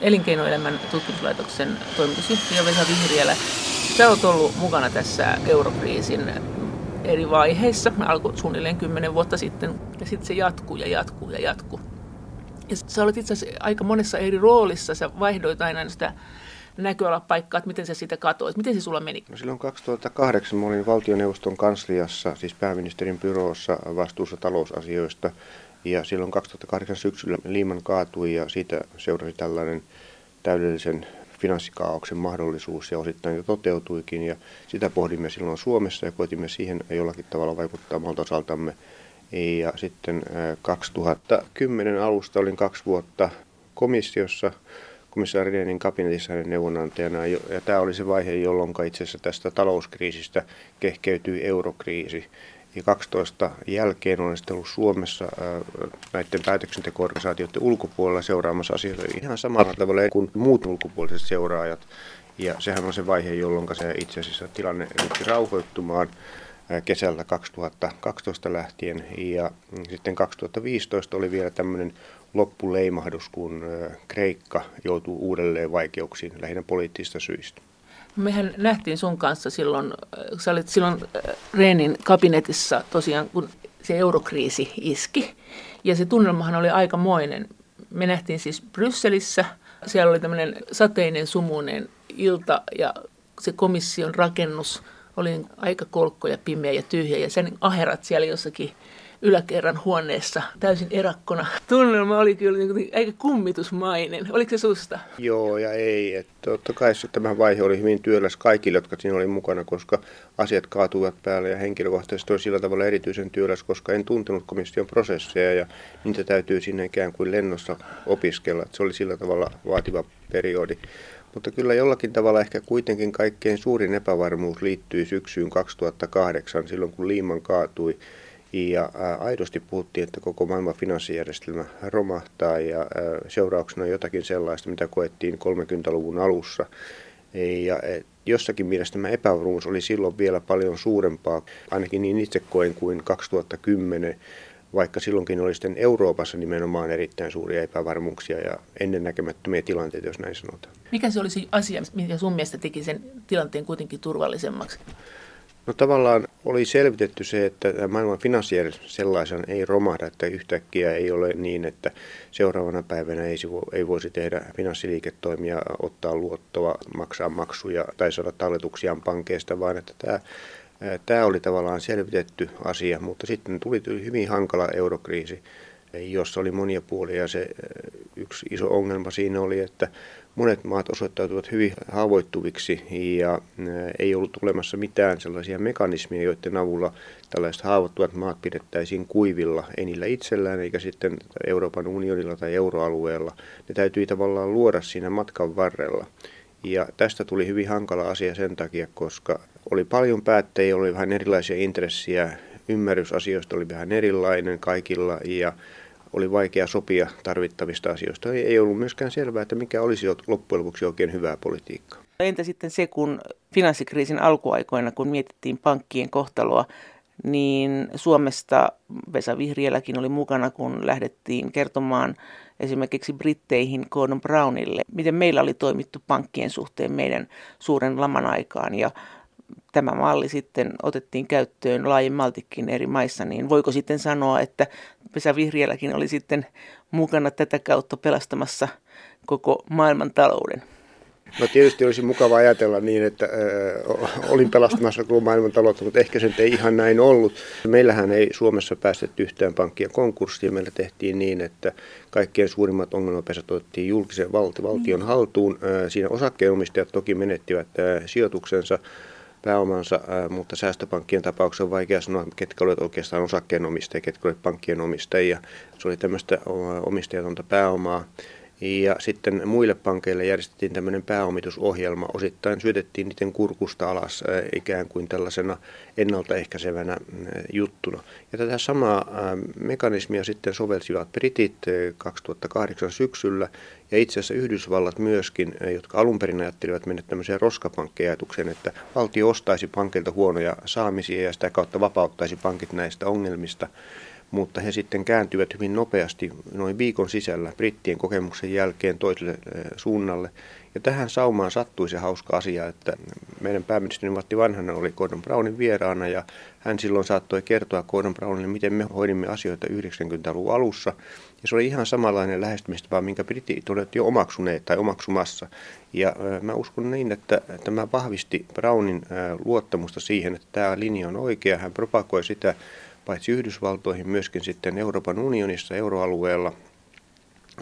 elinkeinoelämän tutkimuslaitoksen toimitusjohtaja Vesa Vihriälä. Sä oot ollut mukana tässä eurokriisin eri vaiheissa. Alkoi suunnilleen kymmenen vuotta sitten ja sitten se jatkuu ja jatkuu ja jatkuu. Ja sä olet itse asiassa aika monessa eri roolissa. Sä vaihdoit aina sitä näköalapaikkaa, että miten sä sitä katoit. Miten se sulla meni? No silloin 2008 mä olin valtioneuvoston kansliassa, siis pääministerin byroossa vastuussa talousasioista. Ja silloin 2008 syksyllä Liiman kaatui ja siitä seurasi tällainen täydellisen finanssikaauksen mahdollisuus ja osittain jo toteutuikin. Ja sitä pohdimme silloin Suomessa ja koetimme siihen jollakin tavalla vaikuttaa omalta osaltamme. Ja sitten 2010 alusta olin kaksi vuotta komissiossa komissaari Rehnin kabinetissa hänen neuvonantajana. Ja tämä oli se vaihe, jolloin itse asiassa tästä talouskriisistä kehkeytyi eurokriisi. Ja 12 jälkeen olen sitten ollut Suomessa näiden päätöksentekoorganisaatioiden ulkopuolella seuraamassa asioita ihan samalla tavalla kuin muut ulkopuoliset seuraajat. Ja sehän on se vaihe, jolloin se itse asiassa tilanne ryhtyi rauhoittumaan kesällä 2012 lähtien. Ja sitten 2015 oli vielä tämmöinen loppuleimahdus, kun Kreikka joutuu uudelleen vaikeuksiin lähinnä poliittisista syistä. Mehän nähtiin sun kanssa silloin, sä olit silloin Reenin kabinetissa tosiaan, kun se eurokriisi iski. Ja se tunnelmahan oli aikamoinen. Me nähtiin siis Brysselissä, siellä oli tämmöinen sateinen, sumuinen ilta ja se komission rakennus oli aika kolkko ja pimeä ja tyhjä ja sen aherat siellä jossakin yläkerran huoneessa täysin erakkona. Tunnelma oli kyllä niin aika kummitusmainen. Oliko se susta? Joo ja ei. Että totta kai se, tämä vaihe oli hyvin työläs kaikille, jotka siinä oli mukana, koska asiat kaatuivat päälle ja henkilökohtaisesti oli sillä tavalla erityisen työläs, koska en tuntenut komission prosesseja ja niitä täytyy sinne ikään kuin lennossa opiskella. Että se oli sillä tavalla vaativa periodi. Mutta kyllä jollakin tavalla ehkä kuitenkin kaikkein suurin epävarmuus liittyy syksyyn 2008, silloin kun Liiman kaatui. Ja aidosti puhuttiin, että koko maailman finanssijärjestelmä romahtaa ja seurauksena jotakin sellaista, mitä koettiin 30-luvun alussa. Ja jossakin mielessä tämä epävarmuus oli silloin vielä paljon suurempaa, ainakin niin itse koen kuin 2010, vaikka silloinkin oli sitten Euroopassa nimenomaan erittäin suuria epävarmuuksia ja ennennäkemättömiä tilanteita, jos näin sanotaan. Mikä se olisi asia, mikä sun mielestä teki sen tilanteen kuitenkin turvallisemmaksi? No tavallaan oli selvitetty se, että maailman finanssijärjestelmä sellaisen ei romahda, että yhtäkkiä ei ole niin, että seuraavana päivänä ei, ei voisi tehdä finanssiliiketoimia, ottaa luottoa, maksaa maksuja tai saada talletuksiaan pankeista, vaan että tämä, tämä oli tavallaan selvitetty asia, mutta sitten tuli hyvin hankala eurokriisi, jossa oli monia puolia. Se yksi iso ongelma siinä oli, että monet maat osoittautuvat hyvin haavoittuviksi ja ei ollut olemassa mitään sellaisia mekanismeja, joiden avulla tällaiset haavoittuvat maat pidettäisiin kuivilla, ei niillä itsellään eikä sitten Euroopan unionilla tai euroalueella. Ne täytyi tavallaan luoda siinä matkan varrella. Ja tästä tuli hyvin hankala asia sen takia, koska oli paljon päättäjiä, oli vähän erilaisia intressejä, ymmärrys asioista oli vähän erilainen kaikilla ja oli vaikea sopia tarvittavista asioista. Ei ollut myöskään selvää, että mikä olisi loppujen lopuksi oikein hyvää politiikkaa. Entä sitten se, kun finanssikriisin alkuaikoina, kun mietittiin pankkien kohtaloa, niin Suomesta Vesa Vihrieläkin oli mukana, kun lähdettiin kertomaan esimerkiksi Britteihin Gordon Brownille, miten meillä oli toimittu pankkien suhteen meidän suuren laman aikaan. Ja tämä malli sitten otettiin käyttöön laajemmaltikin eri maissa, niin voiko sitten sanoa, että Pesä Vihriälläkin oli sitten mukana tätä kautta pelastamassa koko maailman talouden? No tietysti olisi mukava ajatella niin, että äh, olin pelastamassa koko maailman taloutta, mutta ehkä se ei ihan näin ollut. Meillähän ei Suomessa päästetty yhtään pankkia konkurssiin. Meillä tehtiin niin, että kaikkein suurimmat ongelmapesät otettiin julkisen valtion haltuun. Äh, siinä osakkeenomistajat toki menettivät äh, sijoituksensa pääomansa, mutta säästöpankkien tapauksessa on vaikea sanoa, ketkä olivat oikeastaan osakkeenomistajia, ketkä olivat pankkien omistajia. Se oli tämmöistä omistajatonta pääomaa. Ja sitten muille pankeille järjestettiin tämmöinen pääomitusohjelma. Osittain syötettiin niiden kurkusta alas ikään kuin tällaisena ennaltaehkäisevänä juttuna. Ja tätä samaa mekanismia sitten sovelsivat britit 2008 syksyllä ja itse asiassa Yhdysvallat myöskin, jotka alun perin ajattelivat mennä tämmöiseen roskapankkiajatukseen, että valtio ostaisi pankilta huonoja saamisia ja sitä kautta vapauttaisi pankit näistä ongelmista. mutta he sitten kääntyivät hyvin nopeasti noin viikon sisällä brittien kokemuksen jälkeen toiselle suunnalle. Ja tähän saumaan sattui se hauska asia, että meidän pääministeri Matti Vanhanen oli Gordon Brownin vieraana ja hän silloin saattoi kertoa Gordon Brownille, miten me hoidimme asioita 90-luvun alussa. Ja se oli ihan samanlainen lähestymistapa, minkä britit olivat jo omaksuneet tai omaksumassa. Ja mä uskon niin, että tämä vahvisti Brownin luottamusta siihen, että tämä linja on oikea. Hän propagoi sitä paitsi Yhdysvaltoihin myöskin sitten Euroopan unionissa, euroalueella.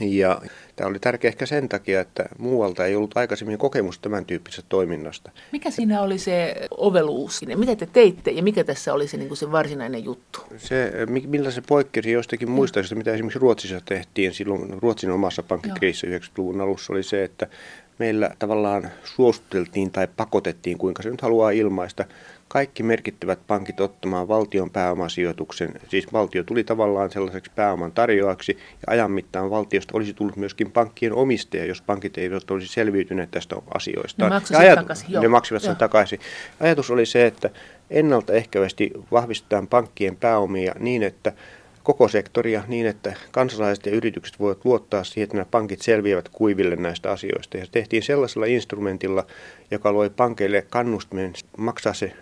Ja tämä oli tärkeä ehkä sen takia, että muualta ei ollut aikaisemmin kokemusta tämän tyyppisestä toiminnasta. Mikä siinä oli se oveluus? Mitä te teitte ja mikä tässä oli se, niin kuin se varsinainen juttu? Se, millä se poikkesi jostakin muista, mitä esimerkiksi Ruotsissa tehtiin silloin Ruotsin omassa pankkikriisissä 90-luvun alussa, oli se, että meillä tavallaan suostuteltiin tai pakotettiin, kuinka se nyt haluaa ilmaista, kaikki merkittävät pankit ottamaan valtion pääomasijoituksen. Siis valtio tuli tavallaan sellaiseksi pääoman tarjoaksi ja ajan mittaan valtiosta olisi tullut myöskin pankkien omistaja, jos pankit eivät olisi selviytyneet tästä asioista. Ne maksivat ajatu- takaisin. Joo. Ne maksivat sen Joo. takaisin. Ajatus oli se, että ennaltaehkäisesti vahvistetaan pankkien pääomia niin, että koko sektoria niin, että kansalaiset ja yritykset voivat luottaa siihen, että nämä pankit selviävät kuiville näistä asioista. Ja se tehtiin sellaisella instrumentilla, joka loi pankeille kannustimen maksaa se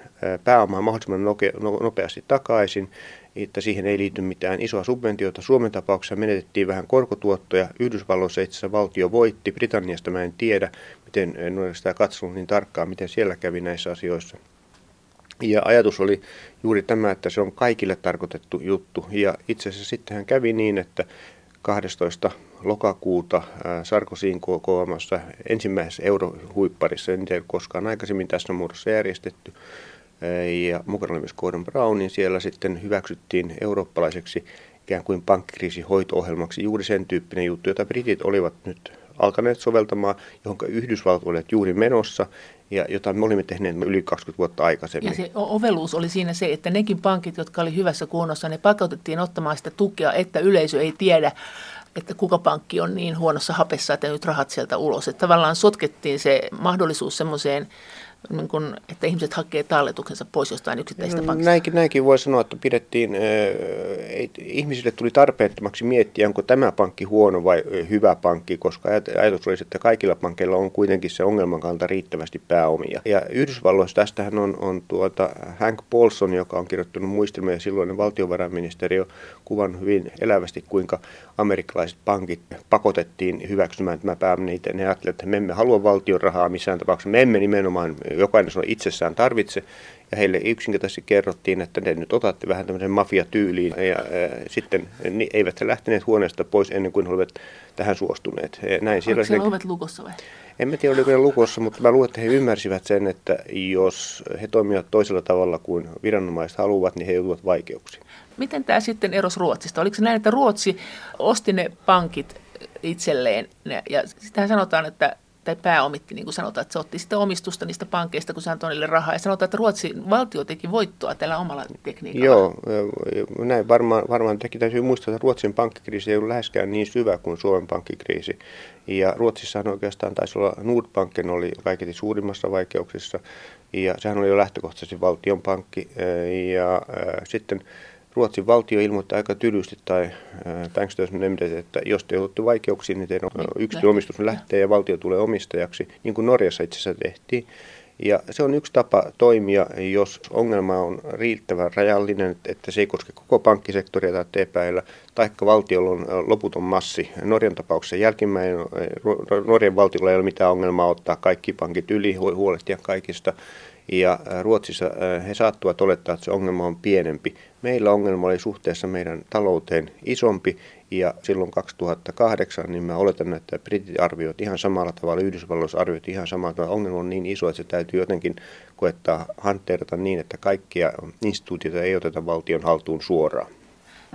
pääomaa mahdollisimman no, nopeasti takaisin, että siihen ei liity mitään isoa subventiota. Suomen tapauksessa menetettiin vähän korkotuottoja. Yhdysvalloissa itse asiassa valtio voitti. Britanniasta mä en tiedä, miten en ole sitä katsonut niin tarkkaan, miten siellä kävi näissä asioissa. Ja ajatus oli juuri tämä, että se on kaikille tarkoitettu juttu. Ja itse asiassa sittenhän kävi niin, että 12. lokakuuta Sarkosiin kokoamassa ensimmäisessä eurohuipparissa, en tiedä koskaan aikaisemmin tässä muodossa järjestetty, ja mukana oli myös Gordon Brown, niin siellä sitten hyväksyttiin eurooppalaiseksi ikään kuin pankkikriisihoito-ohjelmaksi juuri sen tyyppinen juttu, jota britit olivat nyt alkaneet soveltamaan, johon Yhdysvallat olivat juuri menossa ja jota me olimme tehneet yli 20 vuotta aikaisemmin. Ja se oveluus oli siinä se, että nekin pankit, jotka oli hyvässä kunnossa, ne pakotettiin ottamaan sitä tukea, että yleisö ei tiedä, että kuka pankki on niin huonossa hapessa, että nyt rahat sieltä ulos. Että tavallaan sotkettiin se mahdollisuus semmoiseen niin kuin, että ihmiset hakee talletuksensa pois jostain yksittäisestä no, pankista? Näinkin, näinkin voi sanoa, että pidettiin, äh, ihmisille tuli tarpeettomaksi miettiä, onko tämä pankki huono vai hyvä pankki, koska ajatus olisi, että kaikilla pankeilla on kuitenkin se ongelman kannalta riittävästi pääomia. Ja Yhdysvalloissa tästähän on, on tuota Hank Paulson, joka on kirjoittanut muistelmia silloinen valtiovarainministeriö, kuvan hyvin elävästi, kuinka amerikkalaiset pankit pakotettiin hyväksymään tämä pääomia. Ne ajattelivat, että me emme halua valtion rahaa missään tapauksessa. Me emme nimenomaan jokainen sanoi itsessään tarvitse. Ja heille yksinkertaisesti kerrottiin, että ne nyt otatte vähän tämmöisen mafiatyyliin. Ja, ja sitten niin eivät he lähteneet huoneesta pois ennen kuin he olivat tähän suostuneet. Ja näin siellä Onko siellä ovet lukossa vai? En mä tiedä, oliko ne lukossa, mutta mä luulen, että he ymmärsivät sen, että jos he toimivat toisella tavalla kuin viranomaiset haluavat, niin he joutuvat vaikeuksiin. Miten tämä sitten erosi Ruotsista? Oliko se näin, että Ruotsi osti ne pankit itselleen? Ja sitähän sanotaan, että tai pääomitti, niin kuin sanotaan, että se otti sitä omistusta niistä pankeista, kun se antoi niille rahaa. Ja sanotaan, että Ruotsin valtio teki voittoa tällä omalla tekniikalla. Joo, näin varmaan, varmaan teki täytyy muistaa, että Ruotsin pankkikriisi ei ollut läheskään niin syvä kuin Suomen pankkikriisi. Ja Ruotsissahan oikeastaan taisi olla Nordbanken oli kaiketi suurimmassa vaikeuksissa. Ja sehän oli jo lähtökohtaisesti valtion pankki. Ja sitten Ruotsin valtio ilmoitti aika tylysti tai äh, to että jos te joudutte vaikeuksiin, niin teidän niin, yksityinen omistus lähtee ja valtio tulee omistajaksi, niin kuin Norjassa itse asiassa tehtiin. Ja se on yksi tapa toimia, jos ongelma on riittävän rajallinen, että se ei koske koko pankkisektoria tai epäillä, taikka valtiolla on loputon massi. Norjan tapauksessa jälkimmäinen, Norjan valtiolla ei ole mitään ongelmaa ottaa kaikki pankit yli, huolehtia kaikista. Ja Ruotsissa he saattuvat olettaa, että se ongelma on pienempi. Meillä ongelma oli suhteessa meidän talouteen isompi ja silloin 2008 niin mä oletan, että britit arvioivat ihan samalla tavalla, Yhdysvalloissa arvioivat ihan samalla tavalla. Ongelma on niin iso, että se täytyy jotenkin koettaa hanteerata niin, että kaikkia instituutioita ei oteta valtion haltuun suoraan.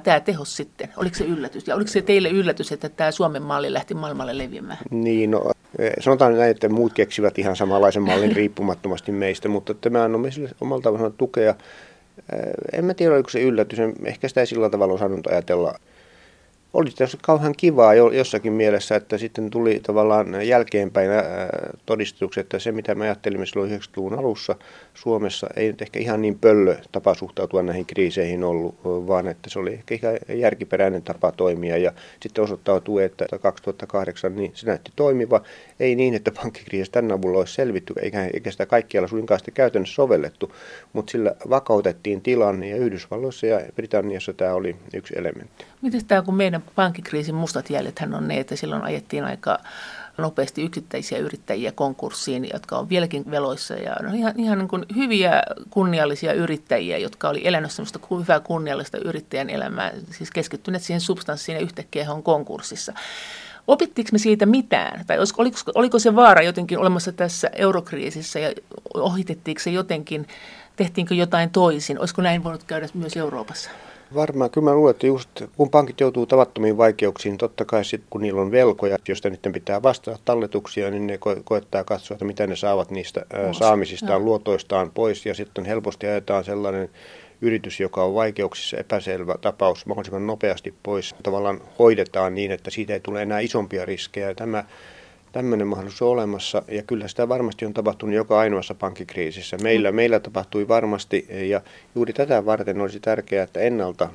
Tämä tehos sitten, oliko se yllätys? Ja oliko se teille yllätys, että tämä Suomen malli lähti maailmalle leviämään? Niin, no, sanotaan näin, että muut keksivät ihan samanlaisen mallin riippumattomasti meistä, mutta tämä on meille omalta tavallaan tukea en mä tiedä, oliko se yllätys. Ehkä sitä ei sillä tavalla osannut ajatella. Oli tässä kauhean kivaa jossakin mielessä, että sitten tuli tavallaan jälkeenpäin todistukset, että se mitä me ajattelimme silloin 90-luvun alussa Suomessa ei nyt ehkä ihan niin pöllö tapa suhtautua näihin kriiseihin ollut, vaan että se oli ehkä ihan järkiperäinen tapa toimia ja sitten osoittautuu, että 2008 niin se näytti toimiva. Ei niin, että pankkikriisistä tämän avulla olisi selvitty, eikä, eikä sitä kaikkialla suinkaan sitä käytännössä sovellettu, mutta sillä vakautettiin tilanne ja Yhdysvalloissa ja Britanniassa tämä oli yksi elementti. Miten tämä, kun meidän pankkikriisin mustat jäljethän on ne, että silloin ajettiin aika nopeasti yksittäisiä yrittäjiä konkurssiin, jotka on vieläkin veloissa. Ja no ihan, ihan niin kuin hyviä kunniallisia yrittäjiä, jotka oli elänyt sellaista hyvää kunniallista yrittäjän elämää, siis keskittyneet siihen substanssiin ja yhtäkkiä he on konkurssissa. Opittiinko me siitä mitään? Tai oliko, oliko se vaara jotenkin olemassa tässä eurokriisissä ja ohitettiinko se jotenkin, tehtiinkö jotain toisin? Olisiko näin voinut käydä myös Euroopassa? Varmaan, kyllä mä luulen, että just kun pankit joutuu tavattomiin vaikeuksiin, totta kai sitten kun niillä on velkoja, josta niiden pitää vastata talletuksia, niin ne ko- koettaa katsoa, että mitä ne saavat niistä Pois. saamisistaan, ja. luotoistaan pois. Ja sitten helposti ajetaan sellainen yritys, joka on vaikeuksissa epäselvä tapaus, mahdollisimman nopeasti pois. Tavallaan hoidetaan niin, että siitä ei tule enää isompia riskejä. Tämä tämmöinen mahdollisuus on olemassa ja kyllä sitä varmasti on tapahtunut joka ainoassa pankkikriisissä. Meillä, mm. meillä tapahtui varmasti ja juuri tätä varten olisi tärkeää, että ennalta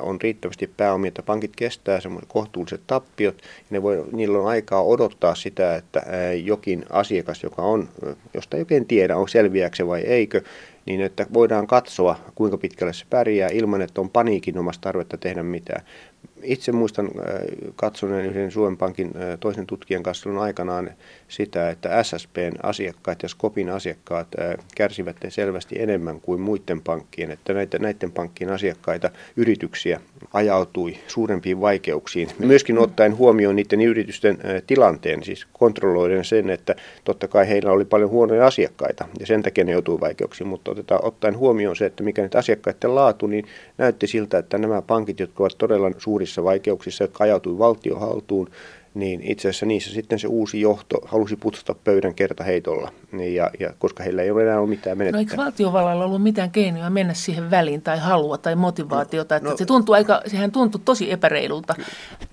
on riittävästi pääomia, että pankit kestää semmoiset kohtuulliset tappiot ja ne voi, niillä on aikaa odottaa sitä, että jokin asiakas, joka on, josta ei oikein tiedä, on selviääkö vai eikö, niin että voidaan katsoa, kuinka pitkälle se pärjää ilman, että on paniikin omasta tarvetta tehdä mitään. Itse muistan äh, katsoneen yhden Suomen Pankin äh, toisen tutkijan kanssa aikanaan sitä, että SSPn asiakkaat ja Skopin asiakkaat kärsivät selvästi enemmän kuin muiden pankkien, että näitä, näiden pankkien asiakkaita, yrityksiä ajautui suurempiin vaikeuksiin. Myöskin ottaen huomioon niiden yritysten tilanteen, siis kontrolloiden sen, että totta kai heillä oli paljon huonoja asiakkaita ja sen takia ne joutui vaikeuksiin, mutta otetaan, ottaen huomioon se, että mikä nyt asiakkaiden laatu, niin näytti siltä, että nämä pankit, jotka ovat todella suurissa vaikeuksissa, jotka ajautui valtiohaltuun, niin itse asiassa niissä sitten se uusi johto halusi putsata pöydän kertaheitolla, niin ja, ja, koska heillä ei ole enää ollut mitään menettää. No eikö valtiovallalla ollut mitään keinoja mennä siihen väliin tai halua tai motivaatiota? No, että no, se tuntuu aika, sehän tuntui tosi epäreilulta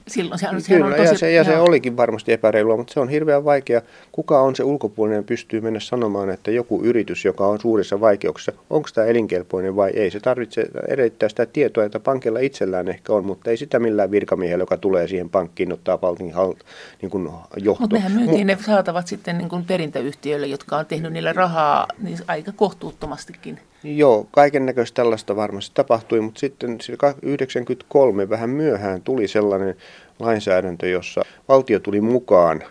silloin. Sehän, sehän kyllä, tosi, ja, se, ja se olikin varmasti epäreilua, mutta se on hirveän vaikea. Kuka on se ulkopuolinen pystyy mennä sanomaan, että joku yritys, joka on suurissa vaikeuksissa, onko tämä elinkelpoinen vai ei. Se tarvitsee edellyttää sitä tietoa, että pankilla itsellään ehkä on, mutta ei sitä millään virkamiehellä, joka tulee siihen pankkiin, ottaa pankin niin kuin johto. Mutta mehän myytiin ne saatavat sitten niin kuin perintäyhtiöille, jotka on tehnyt niillä rahaa niin aika kohtuuttomastikin. Joo, kaiken näköistä tällaista varmasti tapahtui, mutta sitten 93 vähän myöhään tuli sellainen lainsäädäntö, jossa valtio tuli mukaan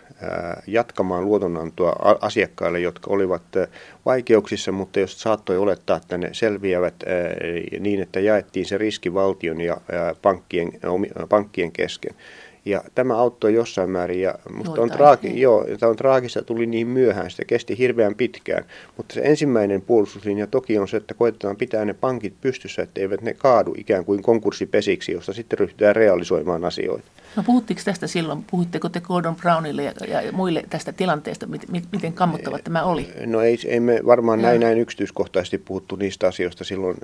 jatkamaan luotonantoa asiakkaille, jotka olivat vaikeuksissa, mutta jos saattoi olettaa, että ne selviävät niin, että jaettiin se riski valtion ja pankkien, pankkien kesken. Ja tämä auttoi jossain määrin, ja musta on, traagi, joo, tämä on traagista, tuli niin myöhään, sitä kesti hirveän pitkään. Mutta se ensimmäinen puolustuslinja toki on se, että koetetaan pitää ne pankit pystyssä, etteivät ne kaadu ikään kuin konkurssipesiksi, josta sitten ryhtytään realisoimaan asioita. No puhuttiinko tästä silloin, puhutteko te Gordon Brownille ja, ja muille tästä tilanteesta, miten, miten kammottava tämä oli? No ei, ei me varmaan näin, näin yksityiskohtaisesti puhuttu niistä asioista silloin.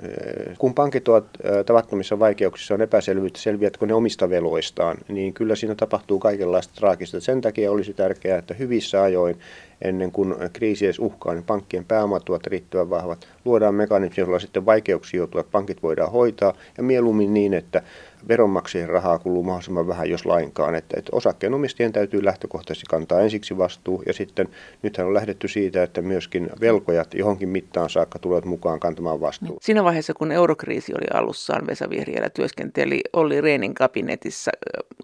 Kun pankit ovat tavattomissa vaikeuksissa, on epäselvyyttä, selviätkö ne omista veloistaan, niin kyllä siinä tapahtuu kaikenlaista traagista. Sen takia olisi tärkeää, että hyvissä ajoin ennen kuin kriisi edes uhkaa, niin pankkien pääomat ovat riittävän vahvat. Luodaan mekanismi, jolla sitten vaikeuksia joutuvat pankit voidaan hoitaa ja mieluummin niin, että veronmaksajien rahaa kuluu mahdollisimman vähän, jos lainkaan. Että, että osakkeenomistajien täytyy lähtökohtaisesti kantaa ensiksi vastuu ja sitten nythän on lähdetty siitä, että myöskin velkojat johonkin mittaan saakka tulevat mukaan kantamaan vastuu. Siinä vaiheessa, kun eurokriisi oli alussaan, Vesa Vihriälä työskenteli Olli Reenin kabinetissa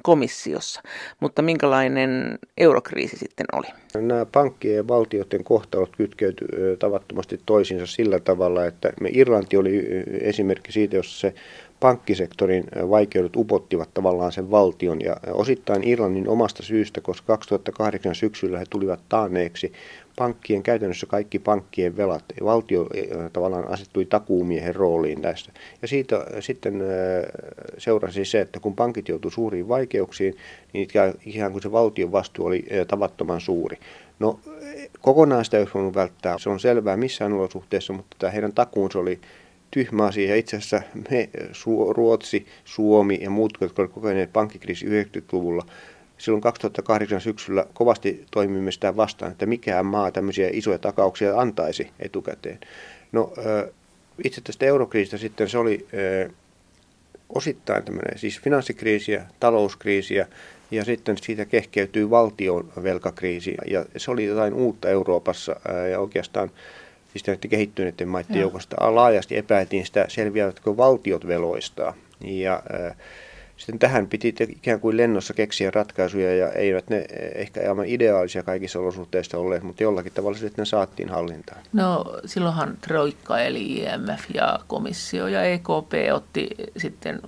komissiossa, mutta minkälainen eurokriisi sitten oli? Nämä pankkien ja valtioiden kohtalot kytkeytyivät tavattomasti toisiinsa sillä tavalla, että me Irlanti oli esimerkki siitä, jossa se pankkisektorin vaikeudet upottivat tavallaan sen valtion ja osittain Irlannin omasta syystä, koska 2008 syksyllä he tulivat taanneeksi pankkien, käytännössä kaikki pankkien velat. Valtio tavallaan asettui takuumiehen rooliin tässä. Ja siitä sitten seurasi se, että kun pankit joutuivat suuriin vaikeuksiin, niin ikään kuin se valtion vastuu oli tavattoman suuri. No kokonaan sitä ei voinut välttää, se on selvää missään olosuhteessa, mutta tämä heidän takuunsa oli tyhmä asia. Itse asiassa me, Ruotsi, Suomi ja muut, jotka olivat kokeneet pankkikriisi 90-luvulla, silloin 2008 syksyllä kovasti toimimme sitä vastaan, että mikään maa tämmöisiä isoja takauksia antaisi etukäteen. No itse tästä eurokriisistä sitten se oli osittain tämmöinen siis finanssikriisiä, talouskriisiä ja sitten siitä kehkeytyy valtion velkakriisi ja se oli jotain uutta Euroopassa ja oikeastaan siis näiden kehittyneiden maiden joukosta laajasti epäiltiin sitä, selviävätkö valtiot veloistaan. Ja äh, sitten tähän piti ikään kuin lennossa keksiä ratkaisuja ja eivät ne ehkä aivan ideaalisia kaikissa olosuhteissa olleet, mutta jollakin tavalla sitten ne saatiin hallintaan. No silloinhan Troikka eli IMF ja komissio ja EKP otti sitten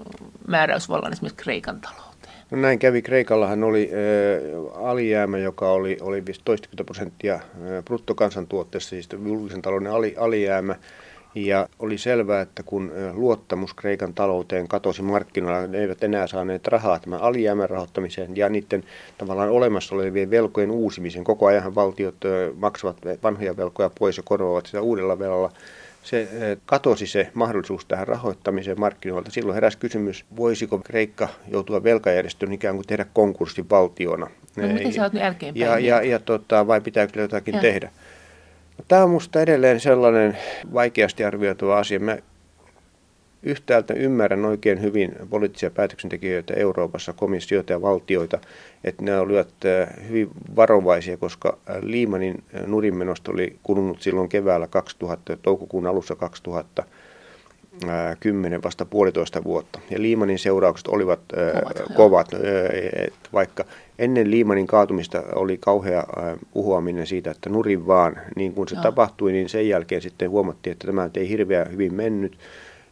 määräysvallan esimerkiksi Kreikan talouteen. No näin kävi. Kreikallahan oli äh, alijäämä, joka oli, oli toistakymmentä prosenttia bruttokansantuotteessa, siis julkisen talouden ali, alijäämä. Ja oli selvää, että kun luottamus Kreikan talouteen katosi markkinoilla, ne eivät enää saaneet rahaa tämän alijäämän rahoittamiseen ja niiden tavallaan olemassa olevien velkojen uusimisen. Koko ajan valtiot maksavat vanhoja velkoja pois ja korvaavat sitä uudella velalla. Se katosi se mahdollisuus tähän rahoittamiseen markkinoilta. Silloin heräsi kysymys, voisiko Kreikka joutua velkajärjestöön ikään kuin tehdä konkurssin valtiona. No, miten sä oot jälkeenpäin? Ja, ja, ja tota, vai pitääkö jotakin ja. tehdä? Tämä on minusta edelleen sellainen vaikeasti arvioituva asia. Mä yhtäältä ymmärrän oikein hyvin poliittisia päätöksentekijöitä Euroopassa, komissioita ja valtioita, että ne olivat hyvin varovaisia, koska Liimanin nurinmenosta oli kulunut silloin keväällä 2000, toukokuun alussa 2000 kymmenen vasta puolitoista vuotta. Ja Liimanin seuraukset olivat kovat, kovat vaikka ennen Liimanin kaatumista oli kauhea puhuaminen siitä, että nurin vaan, niin kuin se Joo. tapahtui, niin sen jälkeen sitten huomattiin, että tämä ei hirveän hyvin mennyt.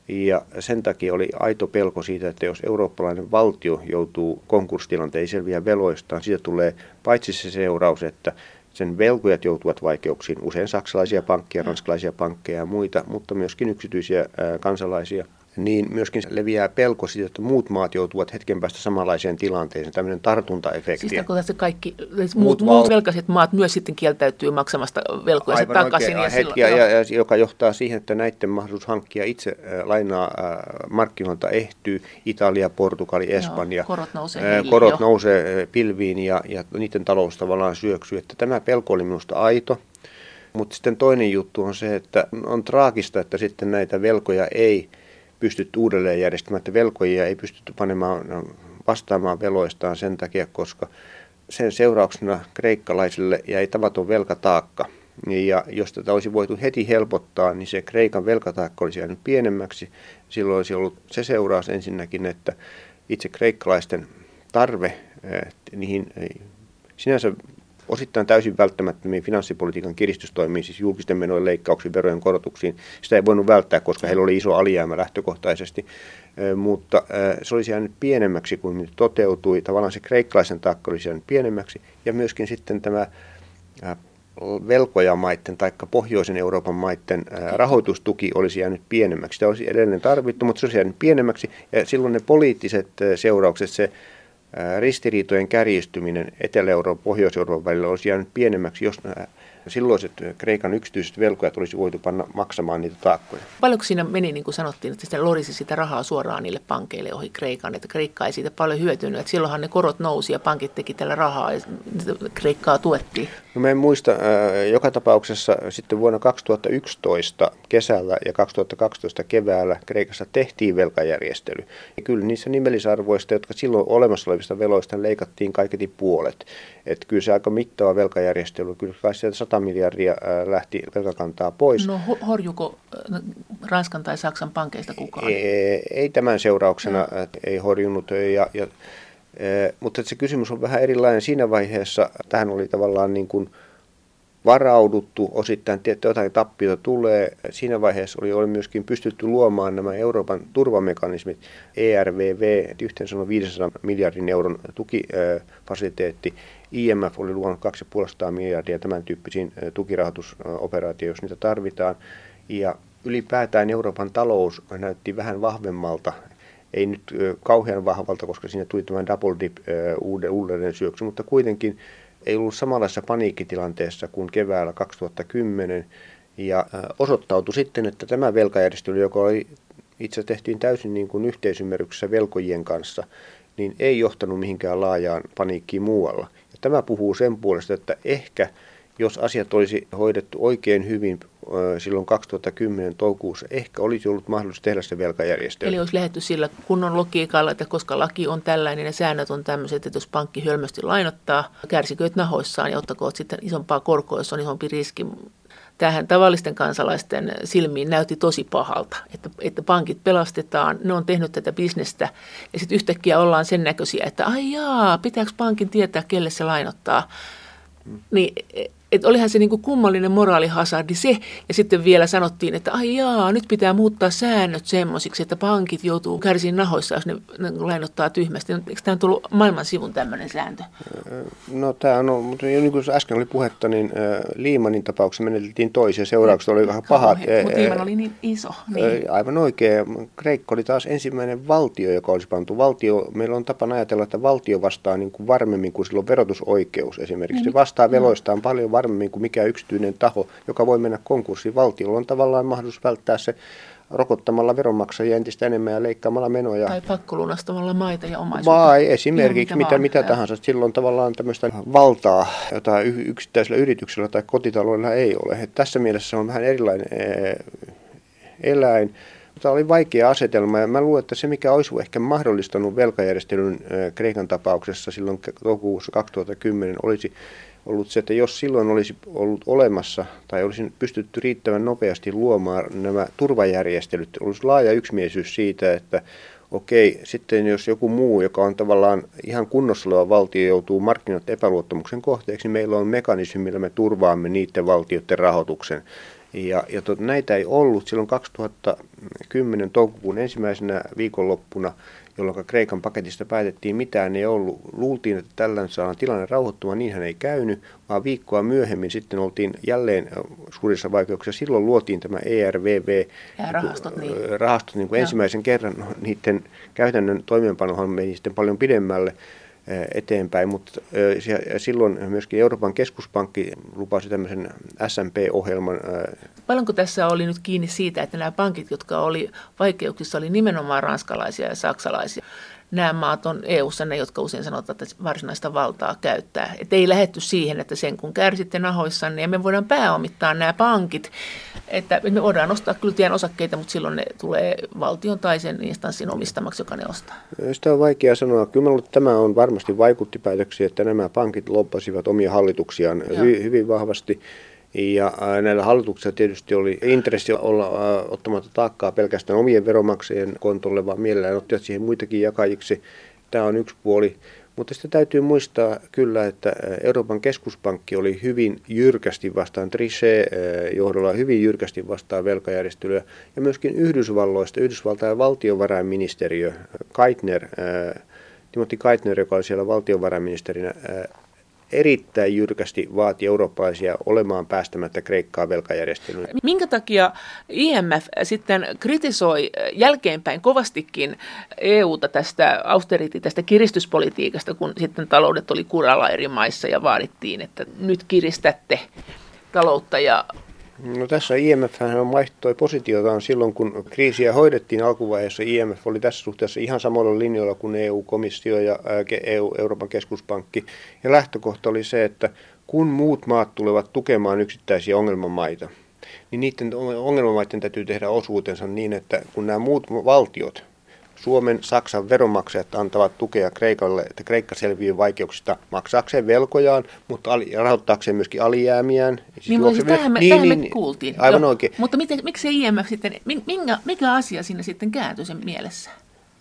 Ja sen takia oli aito pelko siitä, että jos eurooppalainen valtio joutuu konkurssitilanteen, ei selviä veloistaan, siitä tulee paitsi se seuraus, että sen velkojat joutuvat vaikeuksiin, usein saksalaisia pankkeja, ranskalaisia pankkeja ja muita, mutta myöskin yksityisiä kansalaisia – niin myöskin leviää pelko siitä, että muut maat joutuvat hetken päästä samanlaiseen tilanteeseen, tämmöinen tartuntaefekti. Siis tässä kaikki, muut, muut, muut velkaiset maat myös sitten kieltäytyy maksamasta velkoja takaisin. ja hetki, ja, ja, ja, joka johtaa siihen, että näiden mahdollisuus hankkia itse äh, lainaa äh, markkinoilta ehtyy. Italia, Portugali, Espanja. Joo, korot nousee, äh, korot nousee pilviin ja, ja niiden talous tavallaan syöksyy. Että tämä pelko oli minusta aito. Mutta sitten toinen juttu on se, että on traagista, että sitten näitä velkoja ei pystytty uudelleen järjestämään, että velkojia ei pystytty panemaan no, vastaamaan veloistaan sen takia, koska sen seurauksena kreikkalaisille jäi tavaton velkataakka. Ja jos tätä olisi voitu heti helpottaa, niin se Kreikan velkataakka olisi jäänyt pienemmäksi. Silloin olisi ollut se seuraus ensinnäkin, että itse kreikkalaisten tarve eh, niihin sinänsä osittain täysin välttämättömiin finanssipolitiikan kiristystoimiin, siis julkisten menojen leikkauksiin, verojen korotuksiin. Sitä ei voinut välttää, koska heillä oli iso alijäämä lähtökohtaisesti, mutta se olisi jäänyt pienemmäksi kuin nyt toteutui. Tavallaan se kreikkalaisen taakka olisi jäänyt pienemmäksi ja myöskin sitten tämä velkojamaiden tai pohjoisen Euroopan maiden rahoitustuki olisi jäänyt pienemmäksi. Sitä olisi edelleen tarvittu, mutta se olisi jäänyt pienemmäksi ja silloin ne poliittiset seuraukset, se ristiriitojen kärjistyminen Etelä-Euroopan Pohjois-Euroopan välillä olisi jäänyt pienemmäksi, jos nämä silloiset Kreikan yksityiset velkojat olisi voitu panna maksamaan niitä taakkoja. Paljonko siinä meni, niin kuin sanottiin, että sitten lorisi sitä rahaa suoraan niille pankeille ohi Kreikan, että Kreikka ei siitä paljon hyötynyt. Että silloinhan ne korot nousi ja pankit teki tällä rahaa ja Kreikkaa tuettiin. No mä en muista, joka tapauksessa sitten vuonna 2011 kesällä ja 2012 keväällä Kreikassa tehtiin velkajärjestely. Ja kyllä niissä nimellisarvoista, jotka silloin olemassa olevista veloista leikattiin kaiketi puolet. Että kyllä se aika mittava velkajärjestely, kyllä kai sieltä 100 miljardia lähti velkakantaa pois. No horjuko Ranskan tai Saksan pankeista kukaan? Ei, ei tämän seurauksena, no. ei horjunut. Ja, ja, mutta se kysymys on vähän erilainen siinä vaiheessa. Tähän oli tavallaan niin kuin varauduttu, osittain tietty jotain tappiota tulee. Siinä vaiheessa oli, oli myöskin pystytty luomaan nämä Euroopan turvamekanismit, ERVV, yhteensä noin 500 miljardin euron tukifasiliteetti. IMF oli luonut 2,5 miljardia tämän tyyppisiin tukirahoitusoperaatioihin, jos niitä tarvitaan. Ja ylipäätään Euroopan talous näytti vähän vahvemmalta, ei nyt kauhean vahvalta, koska siinä tuli tämä double dip uudelleen syöksy, mutta kuitenkin ei ollut samanlaisessa paniikkitilanteessa kuin keväällä 2010 Ja osoittautui sitten, että tämä velkajärjestely, joka oli itse tehtiin täysin niin kuin yhteisymmärryksessä velkojien kanssa, niin ei johtanut mihinkään laajaan paniikkiin muualla. Ja tämä puhuu sen puolesta, että ehkä jos asiat olisi hoidettu oikein hyvin silloin 2010 toukokuussa, ehkä olisi ollut mahdollista tehdä se velkajärjestely. Eli olisi lähetty sillä kunnon logiikalla, että koska laki on tällainen ja säännöt on tämmöiset, että jos pankki hölmösti lainottaa, kärsikööt nahoissaan ja ottakoot sitten isompaa korkoa, jos on isompi riski tähän tavallisten kansalaisten silmiin näytti tosi pahalta, että, että pankit pelastetaan, ne on tehnyt tätä bisnestä ja sitten yhtäkkiä ollaan sen näköisiä, että ai jaa, pitääkö pankin tietää, kelle se lainottaa. Mm. Niin että olihan se niin kuin kummallinen moraalihasardi se, ja sitten vielä sanottiin, että ai jaa, nyt pitää muuttaa säännöt semmoisiksi, että pankit joutuu kärsiin nahoissa, jos ne, lainottaa tyhmästi. No, eikö tämä on tullut maailman sivun tämmöinen sääntö? No tämä on, mutta niin kuin äsken oli puhetta, niin äh, Liimanin tapauksessa meneteltiin toisia, seuraukset oli vähän pahat. Mutta Liiman oli niin iso. Niin. Aivan oikein. Kreikka oli taas ensimmäinen valtio, joka olisi pantu. Valtio, meillä on tapana ajatella, että valtio vastaa niin kuin varmemmin kuin silloin verotusoikeus esimerkiksi. Niin, se vastaa veloistaan no. paljon varmemmin kuin mikä yksityinen taho, joka voi mennä konkurssiin. Valtiolla on tavallaan mahdollisuus välttää se rokottamalla veronmaksajia entistä enemmän ja leikkaamalla menoja. Tai pakkolunastamalla maita ja omaisuutta. Vai esimerkiksi mitä, mitä, mitä tahansa. Silloin tavallaan tämmöistä valtaa, jota yksittäisellä yrityksellä tai kotitaloudella ei ole. Et tässä mielessä se on vähän erilainen eläin. Tämä oli vaikea asetelma ja mä luulen, että se mikä olisi ehkä mahdollistanut velkajärjestelyn Kreikan tapauksessa silloin toukokuussa 2010 olisi ollut se, että jos silloin olisi ollut olemassa tai olisi pystytty riittävän nopeasti luomaan nämä turvajärjestelyt, olisi laaja yksimielisyys siitä, että okei, sitten jos joku muu, joka on tavallaan ihan kunnossa oleva valtio, joutuu markkinoiden epäluottamuksen kohteeksi, niin meillä on mekanismi, millä me turvaamme niiden valtioiden rahoituksen. Ja, ja tot, näitä ei ollut silloin 2010 toukokuun ensimmäisenä viikonloppuna jolloin Kreikan paketista päätettiin mitään ei ollut. Luultiin, että tällöin saadaan tilanne rauhoittumaan, niinhän ei käynyt, vaan viikkoa myöhemmin sitten oltiin jälleen suurissa vaikeuksissa. Silloin luotiin tämä ERVV. Ja rahastot, niin. rahastot niin kuin ensimmäisen kerran. Niiden käytännön toimeenpanohan meni sitten paljon pidemmälle eteenpäin, mutta silloin myöskin Euroopan keskuspankki lupasi tämmöisen SMP-ohjelman. Paljonko tässä oli nyt kiinni siitä, että nämä pankit, jotka oli vaikeuksissa, oli nimenomaan ranskalaisia ja saksalaisia? Nämä maat on EU-ssa ne, jotka usein sanotaan, että varsinaista valtaa käyttää. Että ei lähetty siihen, että sen kun kärsitte nahoissa, niin me voidaan pääomittaa nämä pankit. Että me voidaan ostaa kyllä tien osakkeita, mutta silloin ne tulee valtion tai sen instanssin omistamaksi, joka ne ostaa. Sitä on vaikea sanoa. Kyllä että tämä on varmasti vaikutti päätöksiä, että nämä pankit loppasivat omia hallituksiaan hy- hyvin vahvasti. Ja näillä hallituksilla tietysti oli intressi olla ottamatta taakkaa pelkästään omien veromaksajien kontolle, vaan mielellään ottivat siihen muitakin jakajiksi. Tämä on yksi puoli. Mutta sitten täytyy muistaa kyllä, että Euroopan keskuspankki oli hyvin jyrkästi vastaan Trichet johdolla hyvin jyrkästi vastaan velkajärjestelyä. Ja myöskin Yhdysvalloista, Yhdysvaltain valtiovarainministeriö Keitner, Timothy Keitner, joka oli siellä valtiovarainministerinä, erittäin jyrkästi vaati eurooppalaisia olemaan päästämättä Kreikkaa velkajärjestelyyn. Minkä takia IMF sitten kritisoi jälkeenpäin kovastikin EUta tästä austerity, tästä kiristyspolitiikasta, kun sitten taloudet oli kuralla eri maissa ja vaadittiin, että nyt kiristätte taloutta ja No tässä IMF on vaihtoi positiotaan silloin, kun kriisiä hoidettiin alkuvaiheessa. IMF oli tässä suhteessa ihan samalla linjoilla kuin EU-komissio ja EU, Euroopan keskuspankki. Ja lähtökohta oli se, että kun muut maat tulevat tukemaan yksittäisiä ongelmamaita, niin niiden ongelmamaiden täytyy tehdä osuutensa niin, että kun nämä muut valtiot Suomen, Saksan veronmaksajat antavat tukea Kreikalle, että Kreikka selviää vaikeuksista maksaakseen velkojaan, mutta ali, rahoittaakseen myöskin alijäämiään. Siis niin, mutta tähän, me, niin, tähän niin, me kuultiin. Aivan Joo. oikein. Mutta miten, miksi se IMF sitten, minkä, mikä asia sinne sitten kääntyi sen mielessä?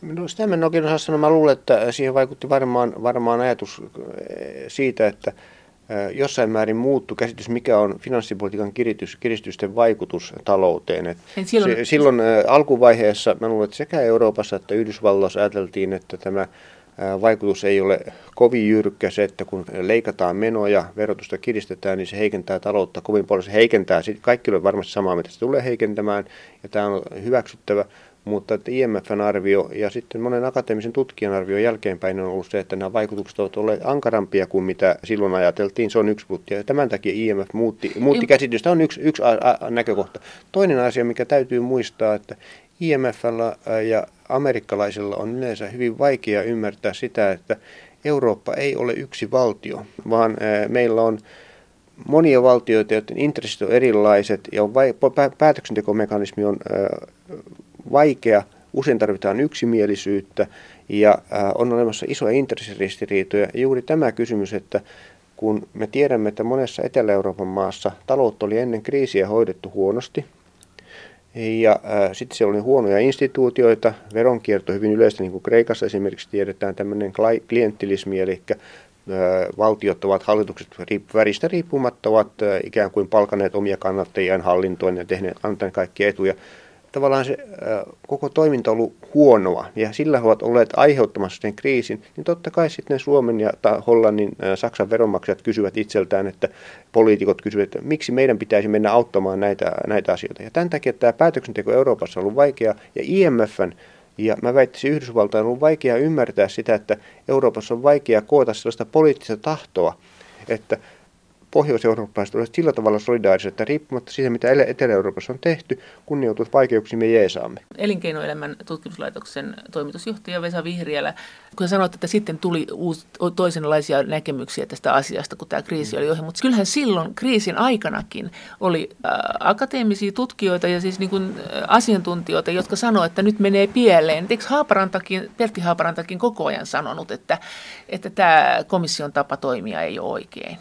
No sitä en oikein osaa sanoa. Mä luulen, että siihen vaikutti varmaan, varmaan ajatus eh, siitä, että jossain määrin muuttu käsitys, mikä on finanssipolitiikan kiristys, kiristysten vaikutus talouteen. Et silloin, se, silloin alkuvaiheessa, mä luulen, että sekä Euroopassa että Yhdysvalloissa ajateltiin, että tämä vaikutus ei ole kovin jyrkkä se, että kun leikataan menoja, verotusta kiristetään, niin se heikentää taloutta kovin paljon. Se heikentää, kaikki on varmasti samaa, mitä se tulee heikentämään, ja tämä on hyväksyttävä. Mutta että IMFn arvio ja sitten monen akateemisen tutkijan arvio jälkeenpäin on ollut se, että nämä vaikutukset ovat olleet ankarampia kuin mitä silloin ajateltiin. Se on yksi putti ja tämän takia IMF muutti, muutti käsitystä. on yksi, yksi a, a, näkökohta. Toinen asia, mikä täytyy muistaa, että IMFllä ja amerikkalaisilla on yleensä hyvin vaikea ymmärtää sitä, että Eurooppa ei ole yksi valtio, vaan meillä on monia valtioita, joiden intressit on erilaiset ja on vai, päätöksentekomekanismi on vaikea. Usein tarvitaan yksimielisyyttä ja on olemassa isoja intressiristiriitoja. Ja juuri tämä kysymys, että kun me tiedämme, että monessa Etelä-Euroopan maassa taloutta oli ennen kriisiä hoidettu huonosti, ja sitten siellä oli huonoja instituutioita, veronkierto hyvin yleistä, niin kuin Kreikassa esimerkiksi tiedetään tämmöinen klienttilismi, eli valtiot ovat hallitukset väristä riippumatta ovat ikään kuin palkaneet omia kannattajien hallintoon ja tehneet, antaneet kaikkia etuja tavallaan se koko toiminta on ollut huonoa ja sillä ovat olleet aiheuttamassa sen kriisin, niin totta kai sitten Suomen ja Hollannin, Saksan veronmaksajat kysyvät itseltään, että poliitikot kysyvät, että miksi meidän pitäisi mennä auttamaan näitä, näitä asioita. Ja tämän takia tämä päätöksenteko Euroopassa on ollut vaikea ja IMFn ja mä väittäisin Yhdysvaltain on ollut vaikea ymmärtää sitä, että Euroopassa on vaikea koota sellaista poliittista tahtoa, että pohjois-eurooppalaiset olisivat sillä tavalla solidaarisia, että riippumatta siitä, mitä Etelä-Euroopassa on tehty, kun ne joutuvat vaikeuksiin, me jeesaamme. Elinkeinoelämän tutkimuslaitoksen toimitusjohtaja Vesa Vihriälä, kun sanoit, että sitten tuli uusi, toisenlaisia näkemyksiä tästä asiasta, kun tämä kriisi oli ohi, mutta kyllähän silloin kriisin aikanakin oli äh, akateemisia tutkijoita ja siis niin kuin, äh, asiantuntijoita, jotka sanoivat, että nyt menee pieleen. Eikö Haaparantakin, Pertti Haaparantakin koko ajan sanonut, että, että tämä komission tapa toimia ei ole oikein?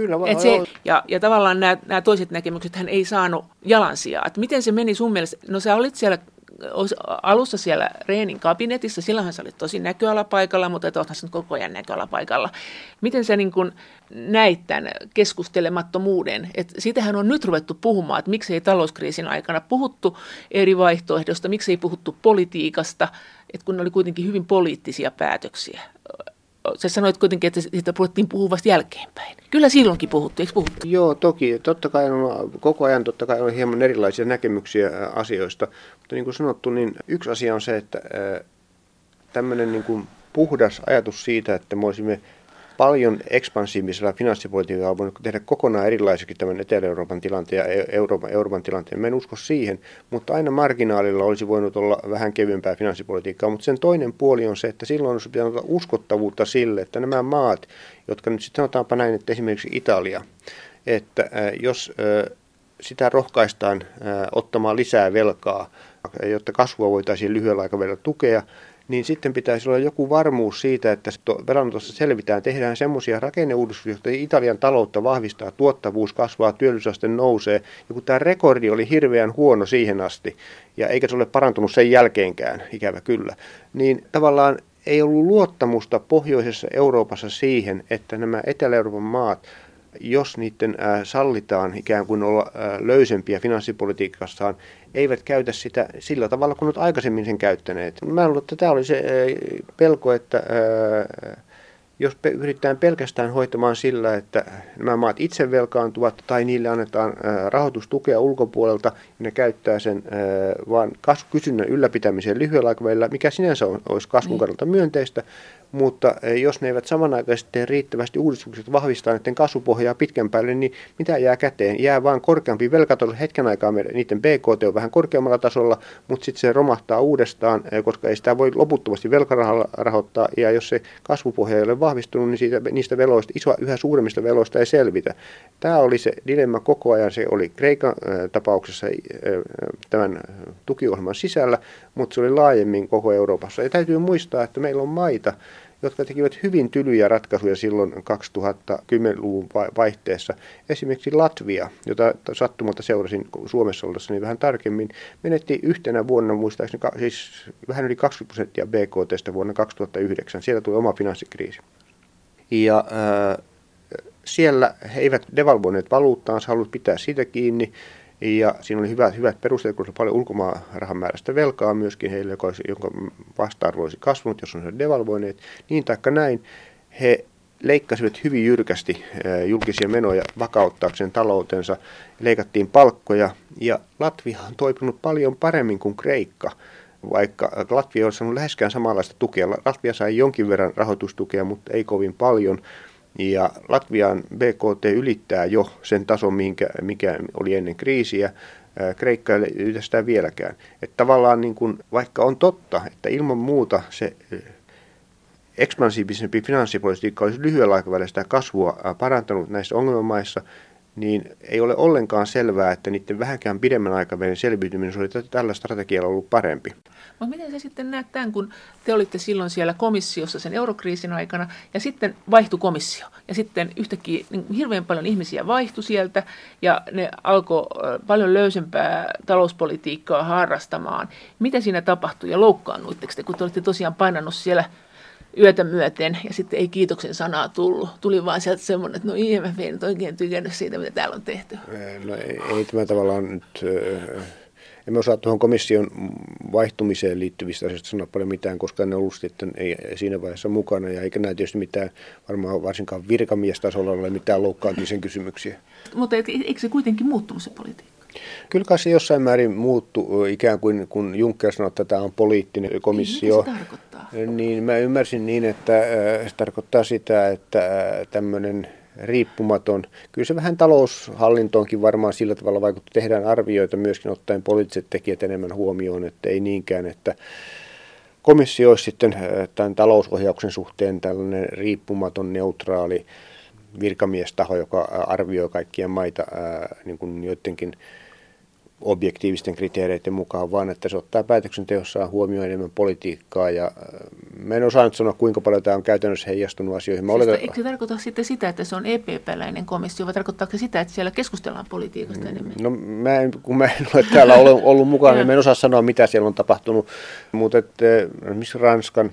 Kyllä vaan. Et se, ja, ja tavallaan nämä, nämä toiset näkemykset hän ei saanut jalansijaa. Että miten se meni sun mielestä? No sä olit siellä alussa siellä Reenin kabinetissa, silloinhan sä olit tosi näköalapaikalla, mutta et olethan nyt koko ajan näköalapaikalla. Miten sä niin kun näit tämän keskustelemattomuuden? Et siitähän on nyt ruvettu puhumaan, että miksei talouskriisin aikana puhuttu eri vaihtoehdosta, miksei puhuttu politiikasta, että kun ne oli kuitenkin hyvin poliittisia päätöksiä sä sanoit kuitenkin, että siitä puhuttiin puhuvasti jälkeenpäin. Kyllä silloinkin puhuttiin, eikö puhuttu? Joo, toki. Totta kai on, koko ajan totta kai on hieman erilaisia näkemyksiä asioista. Mutta niin kuin sanottu, niin yksi asia on se, että tämmöinen niin kuin puhdas ajatus siitä, että me olisimme paljon ekspansiivisella finanssipolitiikalla voinut tehdä kokonaan erilaiseksi tämän Etelä-Euroopan tilanteen ja Euroopan, Euroopan tilanteen. Mä en usko siihen, mutta aina marginaalilla olisi voinut olla vähän kevyempää finanssipolitiikkaa. Mutta sen toinen puoli on se, että silloin olisi pitänyt olla uskottavuutta sille, että nämä maat, jotka nyt sitten sanotaanpa näin, että esimerkiksi Italia, että jos sitä rohkaistaan ottamaan lisää velkaa, jotta kasvua voitaisiin lyhyellä aikavälillä tukea, niin sitten pitäisi olla joku varmuus siitä, että velanotossa selvitään, tehdään semmoisia rakenneuudistuksia, joita Italian taloutta vahvistaa, tuottavuus kasvaa, työllisyysaste nousee. Ja kun tämä rekordi oli hirveän huono siihen asti, ja eikä se ole parantunut sen jälkeenkään, ikävä kyllä, niin tavallaan ei ollut luottamusta pohjoisessa Euroopassa siihen, että nämä Etelä-Euroopan maat jos niiden sallitaan ikään kuin olla löysempiä finanssipolitiikassaan, eivät käytä sitä sillä tavalla kuin olet aikaisemmin sen käyttäneet. Mä luulen, että tämä oli se pelko, että jos yritetään pelkästään hoitamaan sillä, että nämä maat itse velkaantuvat tai niille annetaan rahoitustukea ulkopuolelta ja ne käyttää sen vaan kysynnän ylläpitämiseen lyhyellä aikavälillä, mikä sinänsä on, olisi kasvun niin. kannalta myönteistä, mutta eh, jos ne eivät samanaikaisesti tee riittävästi uudistukset vahvistaa niiden kasvupohjaa pitkän päälle, niin mitä jää käteen? Jää vain korkeampi velkataso. Hetken aikaa niiden BKT on vähän korkeammalla tasolla, mutta sitten se romahtaa uudestaan, eh, koska ei sitä voi loputtomasti velkarahalla rahoittaa. Ja jos se kasvupohja ei ole vahvistunut, niin siitä, niistä veloista, iso, yhä suuremmista veloista ei selvitä. Tämä oli se dilemma koko ajan. Se oli Kreikan äh, tapauksessa tämän tukiohjelman sisällä, mutta se oli laajemmin koko Euroopassa. Ja täytyy muistaa, että meillä on maita, jotka tekivät hyvin tylyjä ratkaisuja silloin 2010-luvun vaihteessa. Esimerkiksi Latvia, jota sattumalta seurasin Suomessa ollessani vähän tarkemmin, menetti yhtenä vuonna muistaakseni siis vähän yli 20 prosenttia BKTstä vuonna 2009. Siellä tuli oma finanssikriisi. Ja äh, siellä he eivät devalvoineet valuuttaansa, halusivat pitää siitä kiinni. Ja siinä oli hyvät, hyvät perusteet, kun oli paljon ulkomaanrahan määrästä velkaa myöskin heille, joka olisi, jonka vasta-arvo olisi kasvanut, jos on devalvoineet. Niin taikka näin, he leikkasivat hyvin jyrkästi julkisia menoja vakauttaakseen taloutensa, leikattiin palkkoja ja Latvia on toipunut paljon paremmin kuin Kreikka vaikka Latvia on saanut läheskään samanlaista tukea. Latvia sai jonkin verran rahoitustukea, mutta ei kovin paljon. Ja Latvian BKT ylittää jo sen tason, minkä, mikä oli ennen kriisiä. Kreikka ei ylitä sitä vieläkään. Että tavallaan niin kuin, vaikka on totta, että ilman muuta se ekspansiivisempi finanssipolitiikka olisi lyhyellä aikavälillä sitä kasvua parantanut näissä ongelmamaissa, niin ei ole ollenkaan selvää, että niiden vähänkään pidemmän aikavälin selviytyminen olisi tällä strategialla ollut parempi. Mutta miten se sitten näet tämän, kun te olitte silloin siellä komissiossa sen eurokriisin aikana, ja sitten vaihtui komissio, ja sitten yhtäkkiä niin hirveän paljon ihmisiä vaihtui sieltä, ja ne alkoi paljon löysempää talouspolitiikkaa harrastamaan. Mitä siinä tapahtui, ja loukkaannuitteko te, kun te olitte tosiaan painannut siellä yötä myöten ja sitten ei kiitoksen sanaa tullut. Tuli vaan sieltä semmoinen, että no IMF ei nyt oikein tykännyt siitä, mitä täällä on tehty. No ei, ei tämä tavallaan nyt, emme osaa tuohon komission vaihtumiseen liittyvistä asioista sanoa paljon mitään, koska ne ollut sitten ei siinä vaiheessa mukana ja eikä näitä tietysti mitään varmaan varsinkaan virkamiestasolla ole mitään loukkaantumisen kysymyksiä. Mutta eikö se kuitenkin muuttunut se politiikka? Kyllä kai se jossain määrin muuttu, ikään kuin kun Juncker sanoi, että tämä on poliittinen komissio. Mitä se tarkoittaa? Niin mä ymmärsin niin, että se tarkoittaa sitä, että tämmöinen riippumaton. Kyllä se vähän taloushallintoonkin varmaan sillä tavalla vaikuttaa. Tehdään arvioita myöskin ottaen poliittiset tekijät enemmän huomioon, että ei niinkään, että komissio olisi sitten tämän talousohjauksen suhteen tällainen riippumaton, neutraali virkamiestaho, joka arvioi kaikkia maita niin kuin joidenkin objektiivisten kriteereiden mukaan, vaan että se ottaa päätöksenteossaan huomioon enemmän politiikkaa. Ja mä en osaa nyt sanoa, kuinka paljon tämä on käytännössä heijastunut asioihin. Mä siis oletan... Eikö tarkoita sitten sitä, että se on EPP-läinen komissio, vai tarkoittaako se sitä, että siellä keskustellaan politiikasta enemmän? No mä en, kun mä en ole täällä ollut, mukana, niin mä en osaa sanoa, mitä siellä on tapahtunut. Mutta että, missä Ranskan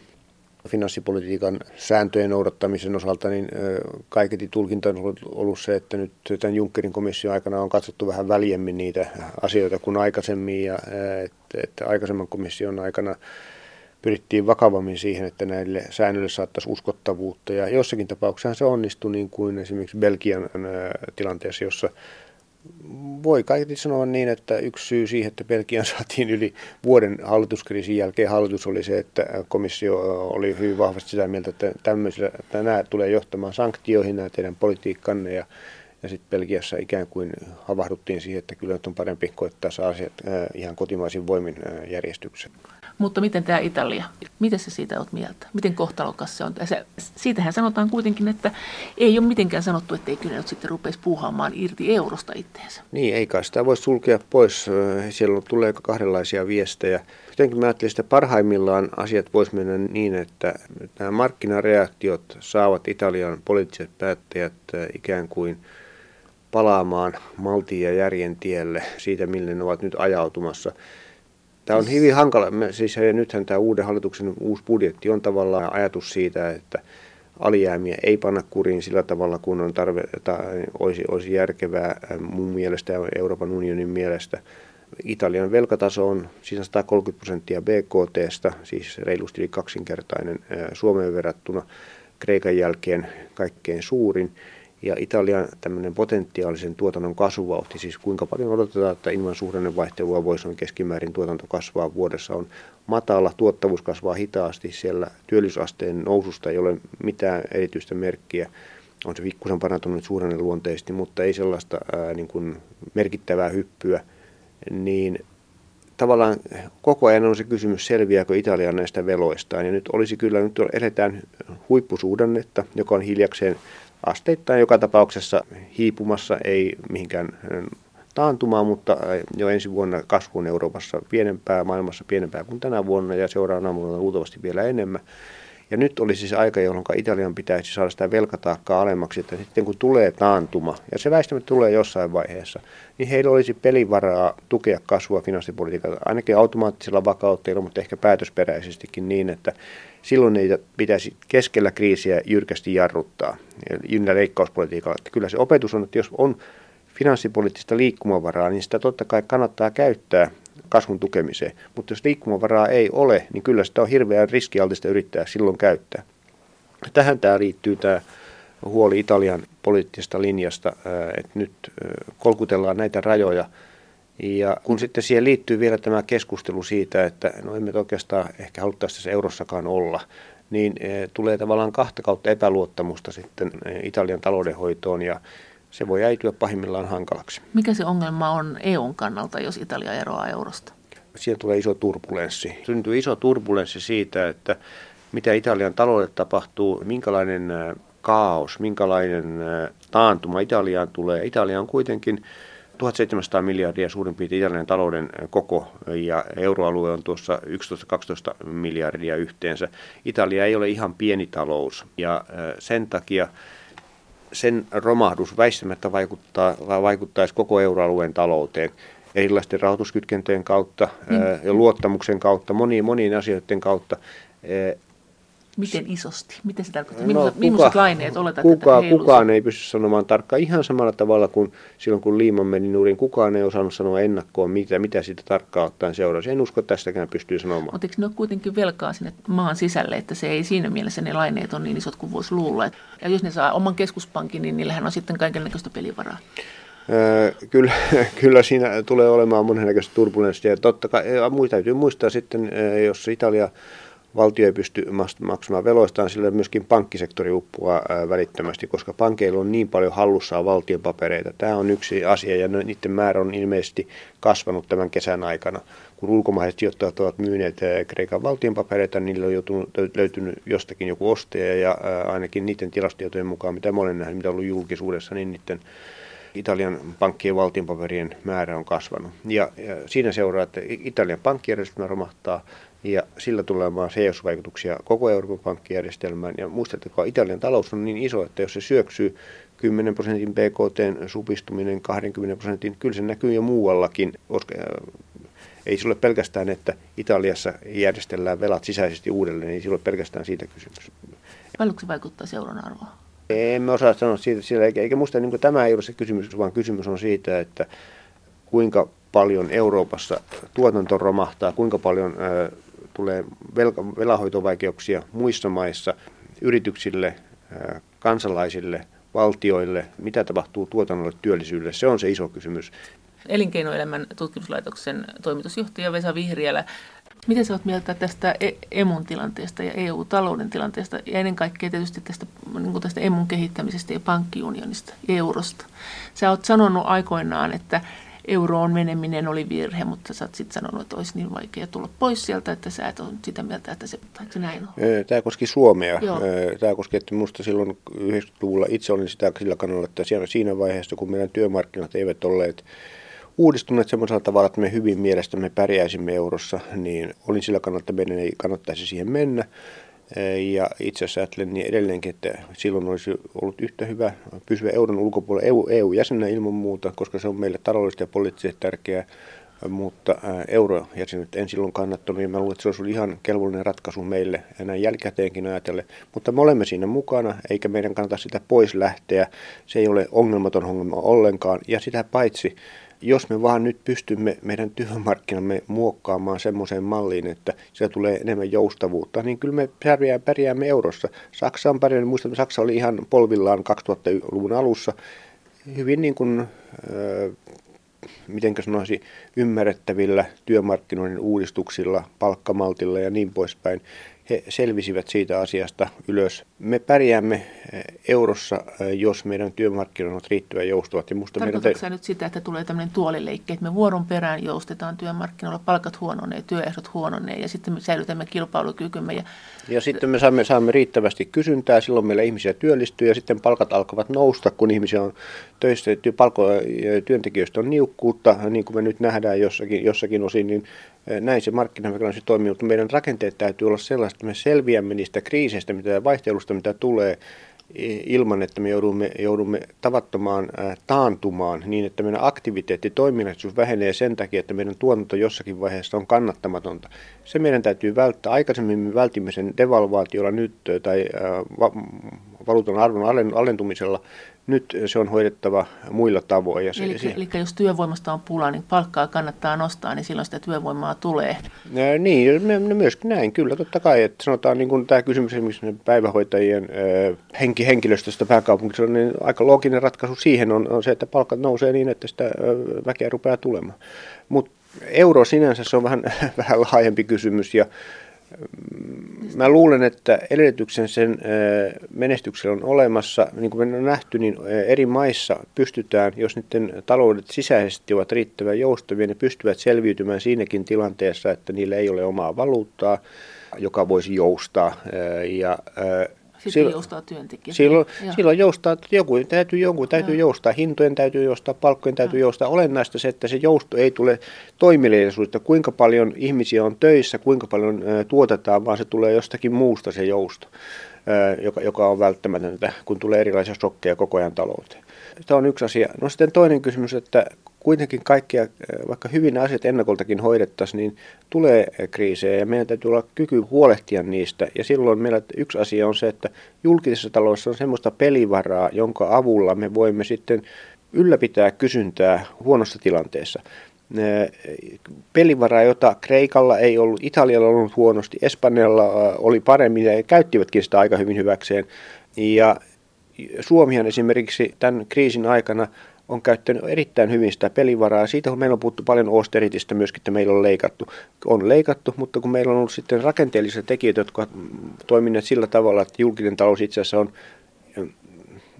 finanssipolitiikan sääntöjen noudattamisen osalta, niin kaiketi tulkinta on ollut se, että nyt tämän Junckerin komission aikana on katsottu vähän väljemmin niitä asioita kuin aikaisemmin ja että, että aikaisemman komission aikana pyrittiin vakavammin siihen, että näille säännöille saattaisi uskottavuutta. Ja jossakin tapauksessa se onnistui niin kuin esimerkiksi Belgian tilanteessa, jossa voi kaiketi sanoa niin, että yksi syy siihen, että Belgian saatiin yli vuoden hallituskriisin jälkeen hallitus oli se, että komissio oli hyvin vahvasti sitä mieltä, että, tämmöisillä, että nämä tulee johtamaan sanktioihin, nämä teidän politiikkanne ja, ja sitten Belgiassa ikään kuin havahduttiin siihen, että kyllä nyt on parempi koittaa saa asiat ihan kotimaisin voimin järjestyksen. Mutta miten tämä Italia, miten se siitä olet mieltä? Miten kohtalokas se on? Se, siitähän sanotaan kuitenkin, että ei ole mitenkään sanottu, että ei kyllä nyt sitten rupeisi puuhaamaan irti eurosta itteensä. Niin, ei kai sitä voi sulkea pois. Siellä tulee kahdenlaisia viestejä. Jotenkin mä ajattelin, että parhaimmillaan asiat voisi mennä niin, että nämä markkinareaktiot saavat Italian poliittiset päättäjät ikään kuin palaamaan maltiin ja järjen tielle siitä, mille ne ovat nyt ajautumassa. Tämä on hyvin hankala. Siis nythän tämä uuden hallituksen uusi budjetti on tavallaan ajatus siitä, että alijäämiä ei panna kuriin sillä tavalla, kun on tarve, tai olisi, olisi järkevää mun mielestä ja Euroopan unionin mielestä. Italian velkataso on siis 130 prosenttia BKTstä, siis reilusti yli kaksinkertainen Suomeen verrattuna. Kreikan jälkeen kaikkein suurin. Ja Italian tämmöinen potentiaalisen tuotannon kasvuvauhti, siis kuinka paljon odotetaan, että ilman suhdannevaihtelua voisi noin keskimäärin tuotanto kasvaa vuodessa, on matala, tuottavuus kasvaa hitaasti, siellä työllisyysasteen noususta ei ole mitään erityistä merkkiä, on se pikkusen parantunut suhdanneluonteisesti, mutta ei sellaista ää, niin kuin merkittävää hyppyä, niin tavallaan koko ajan on se kysymys, selviääkö Italia näistä veloistaan. Ja nyt olisi kyllä, nyt eletään huippusuhdannetta, joka on hiljakseen asteittain joka tapauksessa hiipumassa, ei mihinkään taantumaan, mutta jo ensi vuonna kasvu on Euroopassa pienempää, maailmassa pienempää kuin tänä vuonna ja seuraavana vuonna luultavasti vielä enemmän. Ja nyt olisi se aika, jolloin Italian pitäisi saada sitä velkataakkaa alemmaksi, että sitten kun tulee taantuma, ja se väistämättä tulee jossain vaiheessa, niin heillä olisi pelivaraa tukea kasvua finanssipolitiikalla, ainakin automaattisella vakautteilla, mutta ehkä päätösperäisestikin niin, että silloin ei pitäisi keskellä kriisiä jyrkästi jarruttaa ynnä leikkauspolitiikalla. Että kyllä se opetus on, että jos on finanssipoliittista liikkumavaraa, niin sitä totta kai kannattaa käyttää kasvun tukemiseen. Mutta jos liikkumavaraa ei ole, niin kyllä sitä on hirveän riskialtista yrittää silloin käyttää. Tähän tämä liittyy tämä huoli Italian poliittisesta linjasta, että nyt kolkutellaan näitä rajoja Ja kun sitten siihen liittyy vielä tämä keskustelu siitä, että no emme oikeastaan ehkä haluttaisi tässä eurossakaan olla, niin e, tulee tavallaan kahta kautta epäluottamusta sitten e, Italian taloudenhoitoon ja se voi äityä pahimmillaan hankalaksi. Mikä se ongelma on EUn kannalta, jos Italia eroaa eurosta? Siihen tulee iso turbulenssi. Syntyy iso turbulenssi siitä, että mitä Italian taloudelle tapahtuu, minkälainen e, kaos, minkälainen taantuma Italiaan tulee. Italia on kuitenkin 1700 miljardia suurin piirtein Italian talouden koko ja euroalue on tuossa 11-12 miljardia yhteensä. Italia ei ole ihan pieni talous ja sen takia sen romahdus väistämättä vaikuttaa, vaikuttaisi koko euroalueen talouteen erilaisten rahoituskytkentöjen kautta ja luottamuksen kautta, moniin, moniin asioiden kautta. Miten isosti? Miten se tarkoittaa? No, millaiset laineet oletat, kuka, että Kukaan ei pysty sanomaan tarkkaan. Ihan samalla tavalla kuin silloin, kun Liiman meni nurin. Kukaan ei osannut sanoa ennakkoon, mitä, mitä siitä tarkkaan ottaen seurasi. En usko, että tästäkään pystyy sanomaan. Mutta eikö ne ole kuitenkin velkaa sinne maan sisälle, että se ei siinä mielessä ne laineet on niin isot kuin voisi luulla. Ja jos ne saa oman keskuspankin, niin niillähän on sitten kaikenlaista pelivaraa. Kyllä, kyllä siinä tulee olemaan monennäköistä turbulenssia. Totta kai, täytyy muistaa sitten, jos Italia valtio ei pysty maksamaan veloistaan, sillä myöskin pankkisektori uppoaa välittömästi, koska pankeilla on niin paljon hallussaan valtion papereita. Tämä on yksi asia ja niiden määrä on ilmeisesti kasvanut tämän kesän aikana. Kun ulkomaiset sijoittajat ovat myyneet Kreikan valtion papereita, niillä on joutunut, löytynyt jostakin joku ostaja ja ainakin niiden tilastotietojen mukaan, mitä olen nähnyt, mitä on ollut julkisuudessa, niin niiden Italian pankkien valtionpaperien määrä on kasvanut. Ja, ja siinä seuraa, että Italian pankkijärjestelmä romahtaa, ja sillä tulee olemaan seurausvaikutuksia koko Euroopan pankkijärjestelmään. Ja muistatteko, Italian talous on niin iso, että jos se syöksyy 10 prosentin BKT supistuminen 20 prosentin, kyllä se näkyy jo muuallakin, koska äh, ei se ole pelkästään, että Italiassa järjestellään velat sisäisesti uudelleen, ei se ole pelkästään siitä kysymys. Paljonko se vaikuttaa seuran arvoa? Emme osaa sanoa siitä, sillä, eikä, eikä musta niin tämä ei ole se kysymys, vaan kysymys on siitä, että kuinka paljon Euroopassa tuotanto romahtaa, kuinka paljon äh, tulee velka, velahoitovaikeuksia muissa maissa, yrityksille, kansalaisille, valtioille, mitä tapahtuu tuotannolle, työllisyydelle, se on se iso kysymys. Elinkeinoelämän tutkimuslaitoksen toimitusjohtaja Vesa Vihriälä, Miten sä oot mieltä tästä e- emun tilanteesta ja EU-talouden tilanteesta ja ennen kaikkea tietysti tästä, niin tästä emun kehittämisestä ja pankkiunionista, eurosta? Sä oot sanonut aikoinaan, että euroon meneminen oli virhe, mutta sä oot sitten sanonut, että olisi niin vaikea tulla pois sieltä, että sä et ole sitä mieltä, että se, että se näin on. Tämä koski Suomea. Joo. Tämä koski, että minusta silloin 90-luvulla itse olin sitä sillä kannalla, että siinä vaiheessa, kun meidän työmarkkinat eivät olleet uudistuneet semmoisella tavalla, että me hyvin mielestämme pärjäisimme eurossa, niin olin sillä kannalla, että meidän ei kannattaisi siihen mennä. Ja itse asiassa ajattelen niin edelleenkin, että silloin olisi ollut yhtä hyvä pysyä euron ulkopuolella EU-jäsenenä ilman muuta, koska se on meille taloudellisesti ja poliittisesti tärkeää. Mutta eurojäsenet en silloin kannattanut ja mä luulen, että se olisi ollut ihan kelvollinen ratkaisu meille näin jälkikäteenkin ajatellen. Mutta me olemme siinä mukana eikä meidän kannata sitä pois lähteä. Se ei ole ongelmaton ongelma ollenkaan ja sitä paitsi jos me vaan nyt pystymme meidän työmarkkinamme muokkaamaan semmoiseen malliin, että siellä tulee enemmän joustavuutta, niin kyllä me pärjää, pärjäämme eurossa. Saksa on pärjännyt, muistan, että Saksa oli ihan polvillaan 2000-luvun alussa. Hyvin niin kuin, äh, miten sanoisi, ymmärrettävillä työmarkkinoiden uudistuksilla, palkkamaltilla ja niin poispäin he selvisivät siitä asiasta ylös. Me pärjäämme eh, eurossa, eh, jos meidän työmarkkinat ovat riittävän joustavat. Ja musta Tarkoitatko te... nyt sitä, että tulee tämmöinen tuolileikki, että me vuoron perään joustetaan työmarkkinoilla, palkat huononee, työehdot huononee ja sitten me säilytämme kilpailukykymme. Ja, ja sitten me saamme, saamme riittävästi kysyntää, silloin meillä ihmisiä työllistyy ja sitten palkat alkavat nousta, kun ihmisiä on töissä, palko, työntekijöistä on niukkuutta, niin kuin me nyt nähdään jossakin, jossakin osin, niin näin se markkinamekanismi toimii, mutta meidän rakenteet täytyy olla sellaiset, että me selviämme niistä kriiseistä mitä vaihtelusta, mitä tulee, ilman, että me joudumme, joudumme tavattomaan taantumaan niin, että meidän aktiviteetti, toiminnallisuus vähenee sen takia, että meidän tuotanto jossakin vaiheessa on kannattamatonta. Se meidän täytyy välttää. Aikaisemmin me vältimme sen devalvaatiolla nyt tai valuutan arvon alentumisella Nyt se on hoidettava muilla tavoin. Ja se, eli, se, eli jos työvoimasta on pula, niin palkkaa kannattaa nostaa, niin silloin sitä työvoimaa tulee. Ja, niin, myöskin näin, kyllä totta kai. Että sanotaan niin kuin tämä kysymys esimerkiksi päivähoitajien äh, henki, henkilöstöstä pääkaupungissa, niin aika looginen ratkaisu siihen on, on se, että palkat nousee niin, että sitä äh, väkeä rupeaa tulemaan. Mutta euro sinänsä se on vähän, vähän laajempi kysymys ja Mä luulen, että edellytyksen sen menestyksellä on olemassa. Niin kuin me on nähty, niin eri maissa pystytään, jos niiden taloudet sisäisesti ovat riittävän joustavia, ne pystyvät selviytymään siinäkin tilanteessa, että niillä ei ole omaa valuuttaa, joka voisi joustaa. Ja sitten silloin, joustaa työntekijät. Silloin, silloin joustaa, että joku täytyy, jonkun täytyy Joo. joustaa, hintojen täytyy joustaa, palkkojen täytyy Joo. joustaa. Olennaista se, että se jousto ei tule toimeliaisuudesta, kuinka paljon ihmisiä on töissä, kuinka paljon ä, tuotetaan, vaan se tulee jostakin muusta se jousto, ä, joka, joka on välttämätöntä, kun tulee erilaisia shokkeja koko ajan talouteen. Tämä on yksi asia. No sitten toinen kysymys, että kuitenkin kaikkia, äh, vaikka hyvin asiat ennakoltakin hoidettaisiin, niin tulee kriisejä ja meidän täytyy olla kyky huolehtia niistä. Ja silloin meillä yksi asia on se, että julkisessa taloudessa on semmoista pelivaraa, jonka avulla me voimme sitten ylläpitää kysyntää huonossa tilanteessa. Äh, pelivaraa, jota Kreikalla ei ollut, Italialla ollut huonosti, Espanjalla oli paremmin ja käyttivätkin sitä aika hyvin hyväkseen. Ja Suomihan esimerkiksi tämän kriisin aikana on käyttänyt erittäin hyvin sitä pelivaraa. Siitä kun meillä on puhuttu paljon austeritista myöskin, että meillä on leikattu. On leikattu, mutta kun meillä on ollut sitten rakenteellisia tekijöitä, jotka ovat toimineet sillä tavalla, että julkinen talous itse asiassa on mm,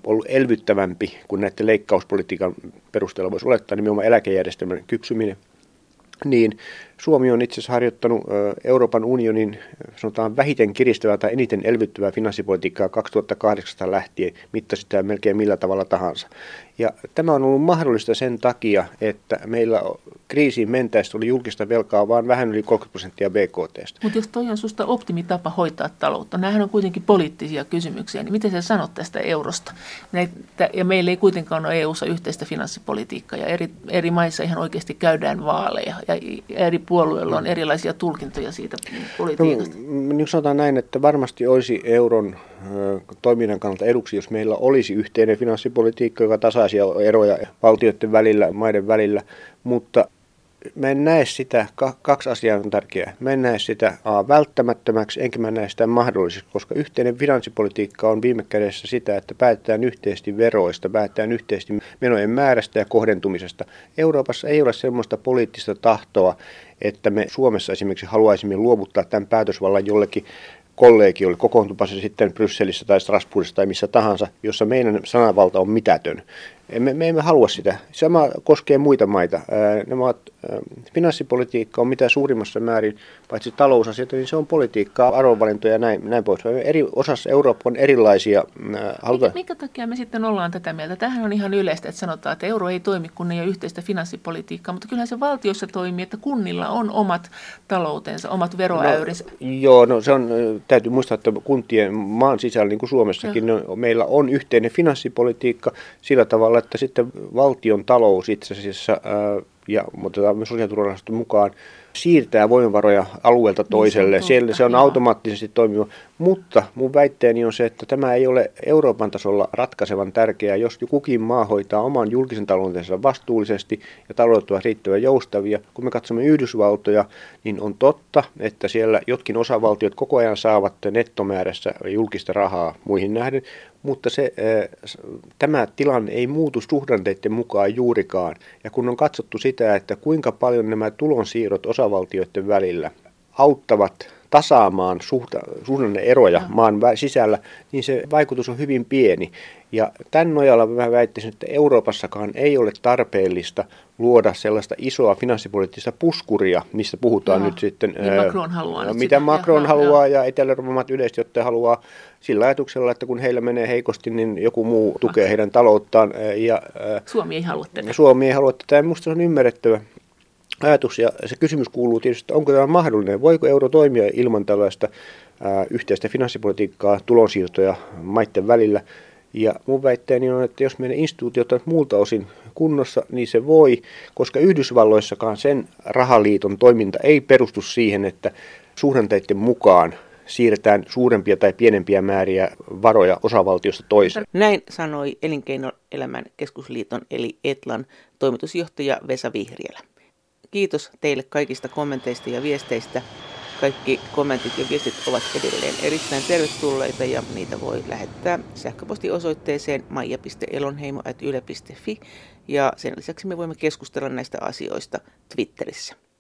ollut elvyttävämpi kuin näiden leikkauspolitiikan perusteella voisi olettaa, nimenomaan eläkejärjestelmän kypsyminen, niin Suomi on itse asiassa harjoittanut Euroopan unionin sanotaan vähiten kiristävää tai eniten elvyttävää finanssipolitiikkaa 2008 lähtien, mitta sitä melkein millä tavalla tahansa. Ja tämä on ollut mahdollista sen takia, että meillä kriisiin mentäessä oli julkista velkaa vain vähän yli 30 prosenttia BKT. Mutta jos toi on susta optimitapa hoitaa taloutta, nämähän on kuitenkin poliittisia kysymyksiä, niin miten sä sanot tästä eurosta? Ja meillä ei kuitenkaan ole EU-ssa yhteistä finanssipolitiikkaa ja eri, eri maissa ihan oikeasti käydään vaaleja ja eri puolueilla on erilaisia tulkintoja siitä politiikasta. No, niin sanotaan näin, että varmasti olisi euron toiminnan kannalta eduksi, jos meillä olisi yhteinen finanssipolitiikka, joka tasaisia eroja valtioiden välillä, maiden välillä, mutta mä en näe sitä, kaksi asiaa on tärkeää. Mä en näe sitä A, välttämättömäksi, enkä mä näe sitä mahdolliseksi, koska yhteinen finanssipolitiikka on viime kädessä sitä, että päätetään yhteisesti veroista, päätetään yhteisesti menojen määrästä ja kohdentumisesta. Euroopassa ei ole sellaista poliittista tahtoa, että me Suomessa esimerkiksi haluaisimme luovuttaa tämän päätösvallan jollekin kollegiolle, kokoontupa se sitten Brysselissä tai Strasbourgissa tai missä tahansa, jossa meidän sananvalta on mitätön. Me, me emme halua sitä. Sama koskee muita maita. Nämä ovat, finanssipolitiikka on mitä suurimmassa määrin, paitsi talousasiat, niin se on politiikkaa, arvovalintoja ja näin, näin pois. Eri osassa Eurooppa on erilaisia. Haluta... Mikä takia me sitten ollaan tätä mieltä? Tähän on ihan yleistä, että sanotaan, että euro ei toimi, kun ei ole yhteistä finanssipolitiikkaa, mutta kyllähän se valtiossa toimii, että kunnilla on omat taloutensa, omat veroäyrinsä. No, joo, no se on, täytyy muistaa, että kuntien maan sisällä, niin kuin Suomessakin, no, meillä on yhteinen finanssipolitiikka sillä tavalla, tavalla, että sitten valtion talous itse asiassa, ää, ja otetaan myös sosiaaliturvarahaston mukaan, siirtää voimavaroja alueelta niin, toiselle. Se Siellä se on automaattisesti toimiva. Mutta mun väitteeni on se, että tämä ei ole Euroopan tasolla ratkaisevan tärkeää, jos kukin maa hoitaa oman julkisen taloutensa vastuullisesti ja taloudet ovat riittävän joustavia. Kun me katsomme Yhdysvaltoja, niin on totta, että siellä jotkin osavaltiot koko ajan saavat nettomäärässä julkista rahaa muihin nähden, mutta se, tämä tilanne ei muutu suhdanteiden mukaan juurikaan. Ja kun on katsottu sitä, että kuinka paljon nämä tulonsiirrot osavaltioiden välillä auttavat tasaamaan suhta, suhdanne-eroja maan sisällä, niin se vaikutus on hyvin pieni. Ja tämän nojalla mä väittäisin, että Euroopassakaan ei ole tarpeellista luoda sellaista isoa finanssipoliittista puskuria, mistä puhutaan Joo. nyt sitten. Niin Macron haluaa mitä sitä. Macron ja, haluaa ja Etelä-Euroopan yleisesti ottaen haluaa sillä ajatuksella, että kun heillä menee heikosti, niin joku muu tukee heidän talouttaan. Ja, Suomi ei halua tätä. Suomi ei halua tätä. Minusta se on ymmärrettävä ajatus ja se kysymys kuuluu tietysti, että onko tämä mahdollinen, voiko euro toimia ilman tällaista ää, yhteistä finanssipolitiikkaa, tulonsiirtoja maiden välillä. Ja mun väitteeni on, että jos meidän instituutiot ovat muulta osin kunnossa, niin se voi, koska Yhdysvalloissakaan sen rahaliiton toiminta ei perustu siihen, että suhdanteiden mukaan siirretään suurempia tai pienempiä määriä varoja osavaltiosta toiseen. Näin sanoi Elinkeinoelämän keskusliiton eli Etlan toimitusjohtaja Vesa Vihrielä. Kiitos teille kaikista kommenteista ja viesteistä. Kaikki kommentit ja viestit ovat edelleen erittäin tervetulleita ja niitä voi lähettää sähköpostiosoitteeseen maija.elonheimo.yle.fi ja sen lisäksi me voimme keskustella näistä asioista Twitterissä.